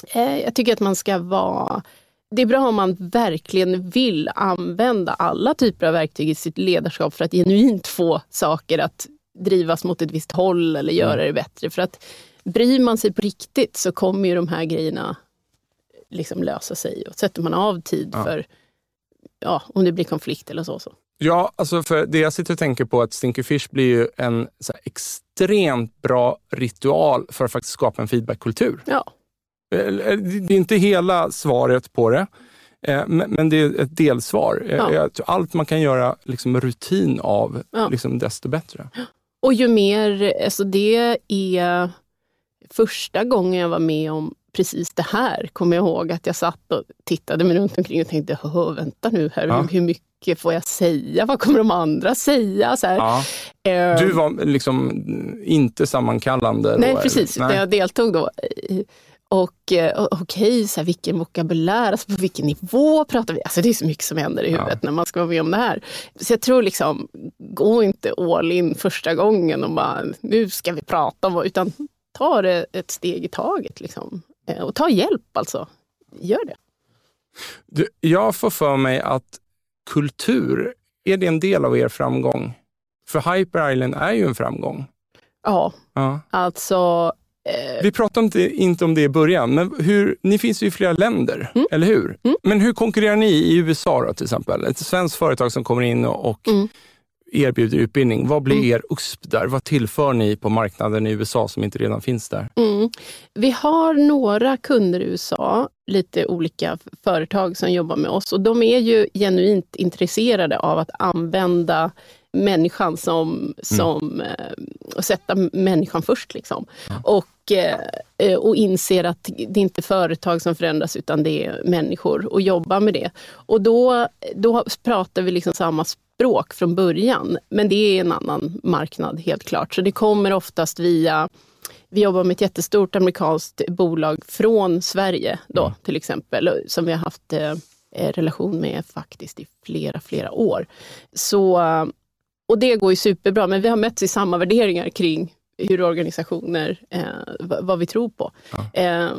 Eh, jag tycker att man ska vara det är bra om man verkligen vill använda alla typer av verktyg i sitt ledarskap för att genuint få saker att drivas mot ett visst håll eller göra mm. det bättre. För att bryr man sig på riktigt så kommer ju de här grejerna liksom lösa sig. Och sätter man av tid ja. för ja, om det blir konflikt eller så. så. Ja, alltså för det jag sitter och tänker på att Stinky Fish blir ju en extremt bra ritual för att faktiskt skapa en feedbackkultur. Ja. Eh, det är inte hela svaret på det, eh, men det är ett delsvar. Eh, ja. Allt man kan göra liksom rutin av, ja. liksom, desto bättre. Och ju mer, alltså det är första gången jag var med om precis det här, kommer jag ihåg att jag satt och tittade mig runt omkring och tänkte, vänta nu här, ja. hur, mycket får jag säga? Vad kommer de andra säga? Så. Ja. Eh, Du var liksom inte sammankallande? Nej, då, precis. eller? Utan jag deltog då. Och eh, okej, så här, vilken vokabulär, alltså på vilken nivå pratar vi? Alltså det är så mycket som händer i huvudet när man ska vara med om det här. Så jag tror liksom, gå inte all in första gången och bara, nu ska vi prata om, vad-" utan ta det ett steg i taget. Liksom. Eh, Och ta hjälp alltså. Gör det. Du, jag får för mig att kultur, är det en del av er framgång? För Hyper Island är ju en framgång. Ja, Ja. alltså eh, Vi pratade inte, inte om det i början, men hur, ni finns ju i flera länder, Mm. eller hur? Men hur konkurrerar ni i USA då, till exempel? Ett svenskt företag som kommer in och, och Mm. Erbjuder utbildning. Vad blir er USP där? Vad tillför ni på marknaden i USA som inte redan finns där? Mm. Vi har några kunder i USA, lite olika företag som jobbar med oss och de är ju genuint intresserade av att använda människan som, som eh, och sätta människan först. Liksom. Och, eh, eh, och inser att det är inte företag som förändras utan det är människor och jobba med det. Och då, då pratar vi liksom samma språk från början, men det är en annan marknad helt klart. Så det kommer oftast via vi jobbar med ett jättestort amerikanskt bolag från Sverige då till exempel, som vi har haft eh, eh, relation med faktiskt i flera, flera år. Så, och det går ju superbra, men vi har mötts i samma värderingar kring hur organisationer, eh, vad vi tror på. Eh,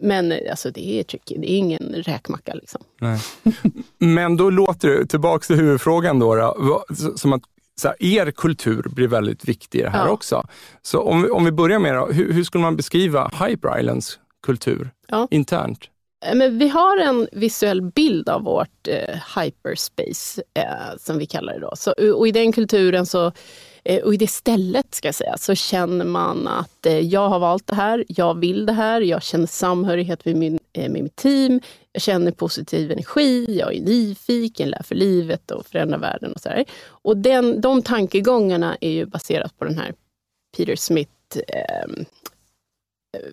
men alltså det är tricky, det är ingen räkmacka. Liksom. Nej. Men då låter det, tillbaks till huvudfrågan då, då som att så här, er kultur blir väldigt viktig i det här Ja. också. Så om vi, om vi börjar med då, hur, hur skulle man beskriva Hyper Islands kultur Ja. internt? Eh, Men vi har en visuell bild av vårt eh, hyperspace, eh, som vi kallar det. Då. Så, och i den kulturen, så, Eh, och i det stället ska jag säga, så känner man att eh, jag har valt det här, jag vill det här, jag känner samhörighet med, min, eh, med mitt team, jag känner positiv energi, jag är nyfiken, lär för livet och förändrar världen. Och, så här. och den, de tankegångarna är ju baserat på den här Peter Smith ehm, eh,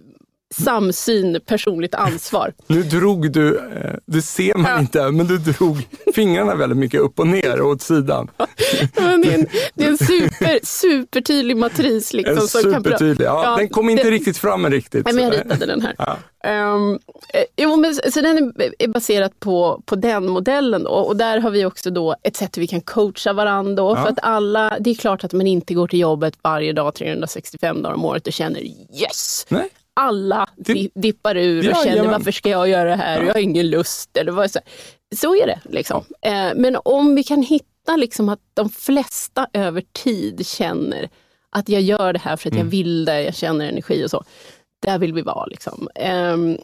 samsyn, personligt ansvar. Nu drog du, eh, det ser man Ja. inte, men du drog fingrarna väldigt mycket upp och ner och åt sidan. Men det, är en, det är en super, supertydlig matris. Liksom, En supertydlig. Ja, Ja, den kom inte det- riktigt fram riktigt. Nej, men jag ritade den här. Ja. Eh, jo, men, så den är, baserad på, på den modellen. Då, och där har vi också då ett sätt hur vi kan coacha varandra. Ja. För att alla, det är klart att man inte går till jobbet varje dag 365 dagar om året och känner yes! Nej. Alla di- dippar ur och Jajamän. känner varför ska jag göra det här? Jag har ingen lust. Eller vad, så, så är det. Liksom. Eh, men om vi kan hitta liksom att de flesta över tid känner att jag gör det här för att Mm. jag vill det, jag känner energi och så. Där vill vi vara. Liksom. Ehm,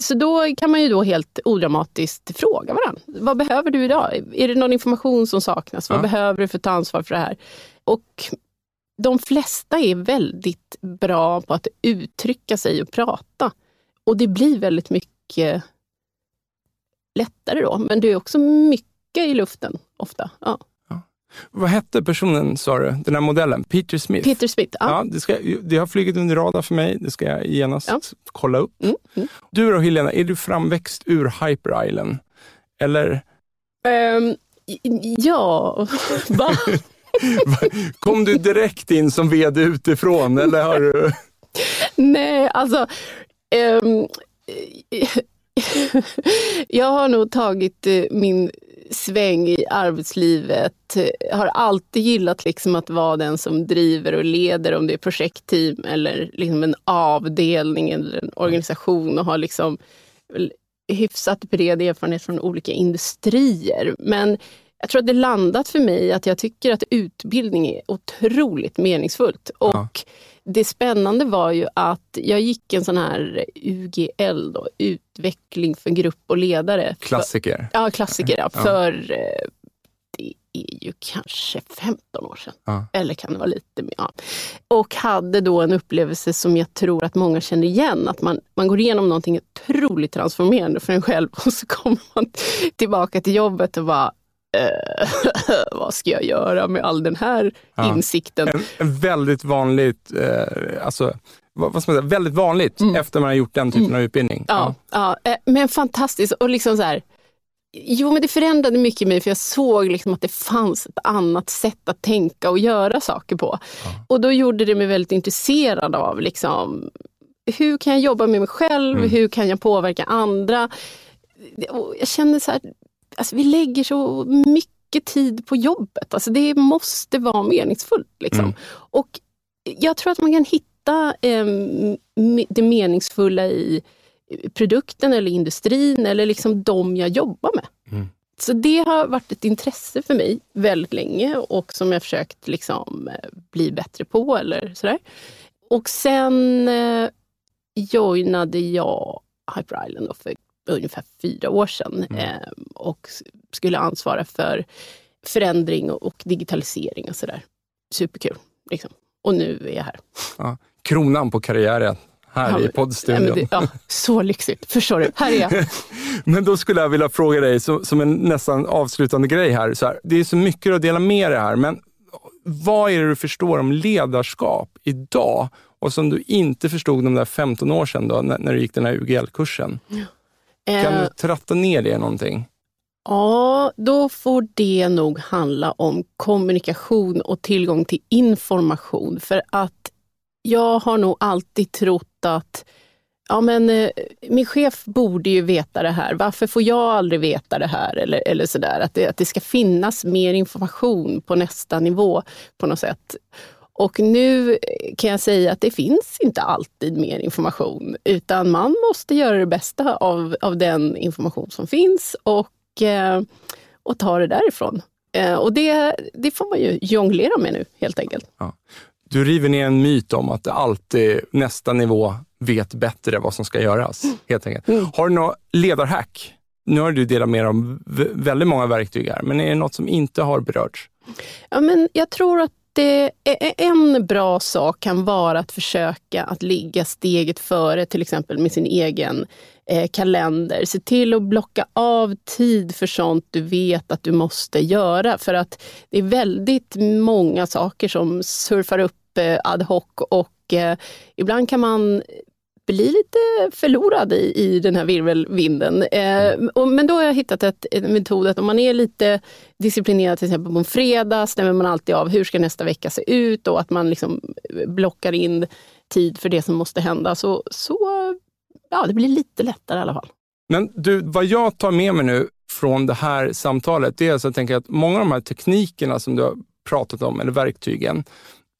så då kan man ju då helt odramatiskt fråga varandra. Vad behöver du idag? Är det någon information som saknas? Vad Ja. behöver du för att ta ansvar för det här? Och de flesta är väldigt bra på att uttrycka sig och prata. Och det blir väldigt mycket lättare då. Men det är också mycket i luften ofta. Ja. Vad hette personen, sa du, den här modellen? Peter Smith? Peter Smith. Ja. Ja, det, ska, det har flugit under radar för mig. Det ska jag genast Ja. kolla upp. Mm, mm. Du då Helena, är du framväxt ur Hyper Island? Eller Ehm, ja, va? Kom du direkt in som vd utifrån? Eller har du... Nej, alltså... Um, jag har nog tagit eh, min sväng i arbetslivet. Jag Har alltid gillat liksom att vara den som driver och leder, om det är projektteam eller liksom en avdelning eller en organisation och har liksom hyfsat bred erfarenhet från olika industrier. Men jag tror att det landat för mig att jag tycker att utbildning är otroligt meningsfullt. Och Ja. det spännande var ju att jag gick en sån här UGL, då, utveckling för grupp och ledare. Klassiker. Ja, klassiker. Ja. För eh, det är ju kanske 15 år sedan. Ja. Eller kan det vara lite mer? Och hade då en upplevelse som jag tror att många känner igen. Att man, man går igenom någonting otroligt transformerande för en själv och så kommer man tillbaka till jobbet och bara eh, vad ska jag göra med all den här Ja. insikten? En, en väldigt vanligt, eh, alltså, vad, vad säga, väldigt vanligt efter man har gjort den typen av utbildning. Mm. Ja, ja. eh, men fantastiskt. Och liksom så här, Jo, men det förändrade mycket i mig för jag såg liksom att det fanns ett annat sätt att tänka och göra saker på. Ja. Och då gjorde det mig väldigt intresserad av liksom, hur kan jag jobba med mig själv? Mm. Hur kan jag påverka andra? Och jag känner så här, alltså vi lägger så mycket tid på jobbet. Alltså det måste vara meningsfullt. Liksom. Mm. Och jag tror att man kan hitta eh, det meningsfulla i produkten eller industrin eller liksom de jag jobbar med. Mm. Så det har varit ett intresse för mig väldigt länge och som jag försökt liksom bli bättre på eller sådär. Och sen eh, joinade jag Hyper Island för ungefär fyra år sedan mm. eh, och skulle ansvara för förändring och digitalisering och sådär. Superkul. Liksom. Och nu är jag här. Ja, kronan på karriären här ja, i poddstudion. Ja, ja, så lyxigt. Förstår du? Här är jag. men då skulle jag vilja fråga dig, så, som en nästan avslutande grej här, så här. Det är så mycket att dela med dig här, men vad är det du förstår om ledarskap idag och som du inte förstod de där 15 år sedan då, när, när du gick den här UGL-kursen? Ja. Kan du eh. tratta ner det någonting? Ja, då får det nog handla om kommunikation och tillgång till information. För att jag har nog alltid trott att ja, men, eh, min chef borde ju veta det här. Varför får jag aldrig veta det här? Eller, eller sådär. Att det, att det ska finnas mer information på nästa nivå på något sätt. Och nu kan jag säga att det finns inte alltid mer information, utan man måste göra det bästa av, av den information som finns och, eh, och ta det därifrån. Eh, och det, det får man ju jonglera med nu helt enkelt. Ja. Du river ner en myt om att alltid nästa nivå vet bättre vad som ska göras. Helt enkelt. Mm. Har du något ledarhack? Nu har du delat med dig om väldigt många verktyg här, men är det något som inte har berörts? Ja, men jag tror att det, en bra sak kan vara att försöka att ligga steget före, till exempel med sin egen eh, kalender. Se till att blocka av tid för sånt du vet att du måste göra. För att det är väldigt många saker som surfar upp eh, ad hoc och eh, ibland kan man bli lite förlorad i, i den här virvelvinden. Eh, och, men då har jag hittat ett, en metod att om man är lite disciplinerad, till exempel på en fredag stämmer man alltid av hur ska nästa vecka se ut och att man liksom blockar in tid för det som måste hända. Så, så ja, det blir lite lättare i alla fall. Men du, vad jag tar med mig nu från det här samtalet, det är alltså att tänka att många av de här teknikerna som du har pratat om, eller verktygen,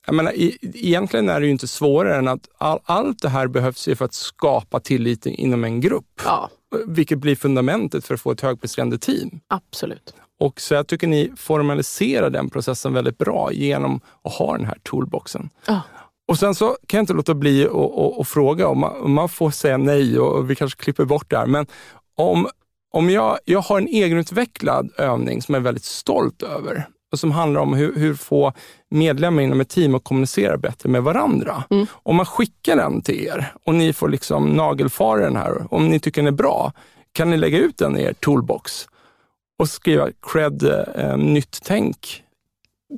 jag menar, egentligen är det ju inte svårare än att all, allt det här behövs ju för att skapa tillit inom en grupp. Ja. Vilket blir fundamentet för att få ett högpresterande team. Absolut. Och så jag tycker ni formaliserar den processen väldigt bra genom att ha den här toolboxen. Ja. Och sen så kan jag inte låta bli att fråga, om man, om man, får säga nej och vi kanske klipper bort det här, men om, om jag, jag har en egenutvecklad övning som jag är väldigt stolt över och som handlar om hur, hur få medlemmar inom ett team att kommunicera bättre med varandra. Mm. Om man skickar den till er och ni får liksom nagelfara den här, om ni tycker den är bra, kan ni lägga ut den i er toolbox och skriva cred eh, nytt tänk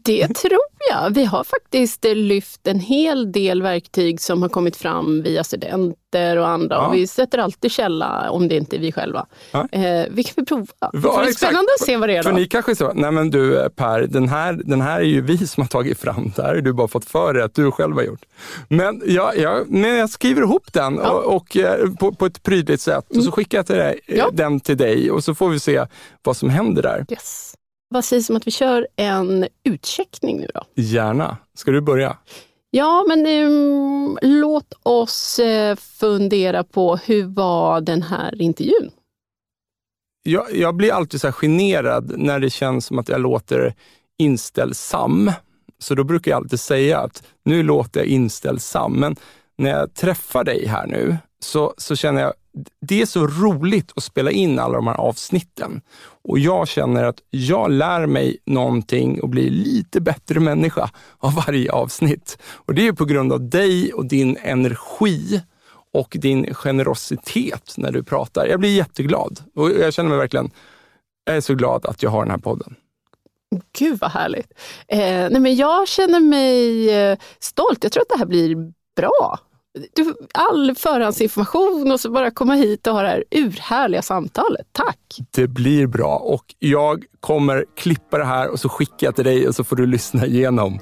det tror jag. Vi har faktiskt lyft en hel del verktyg som har kommit fram via studenter och andra. Ja. Och vi sätter alltid källa om det inte är vi själva. Ja. Eh, vi kan väl prova. Ja, det är spännande att se vad det är. Då. För ni kanske så, nej men du eh, Per, den här, den här är ju vi som har tagit fram. Det här har du bara fått för dig att du själv har gjort. Men jag, jag, men jag skriver ihop den och, och eh, på, på, ett prydligt sätt mm. och så mm. skickar jag till dig, den till dig och så får vi se vad som händer där. Yes. Vad sägs om att vi kör en utcheckning nu då? Gärna. Ska du börja? Ja, men um, låt oss uh, fundera på hur var den här intervjun? Jag, jag blir alltid så generad när det känns som att jag låter inställsam. Så då brukar jag alltid säga att nu låter jag inställsam. Men när jag träffar dig här nu så, så känner jag det är så roligt att spela in alla de här avsnitten. Och jag känner att jag lär mig någonting och blir lite bättre människa av varje avsnitt. Och det är på grund av dig och din energi och din generositet när du pratar. Jag blir jätteglad och jag känner mig verkligen, jag är så glad att jag har den här podden. Gud vad härligt. Eh, nej men jag känner mig eh, stolt. Jag tror att det här blir bra du, all förhandsinformation och så bara komma hit och ha det här urhärliga samtalet. Tack! Det blir bra och jag kommer klippa det här och så skickar jag till dig och så får du lyssna igenom.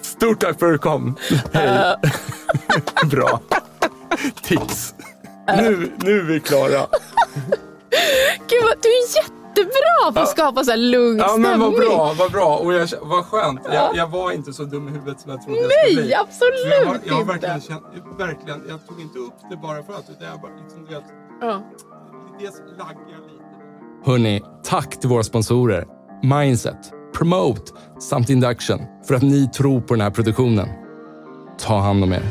Stort tack för att du kom. Hej! bra. Tips. Nu, nu är vi klara. Gud, vad, du är jättebra på att skapa så här lugn Ja, men vad stämning. bra, vad bra. Och jag, vad skönt. Jag, jag var inte så dum i huvudet som jag trodde jag skulle bli. Nej, absolut jag, har- jag har inte. verkligen känt, verkligen, jag tog inte upp det bara för att, utan jag bara liksom, du vet, Ja. dels jag lite. Hörni, tack till våra sponsorer Mindset, Promote samt Induction för att ni tror på den här produktionen. Ta hand om er.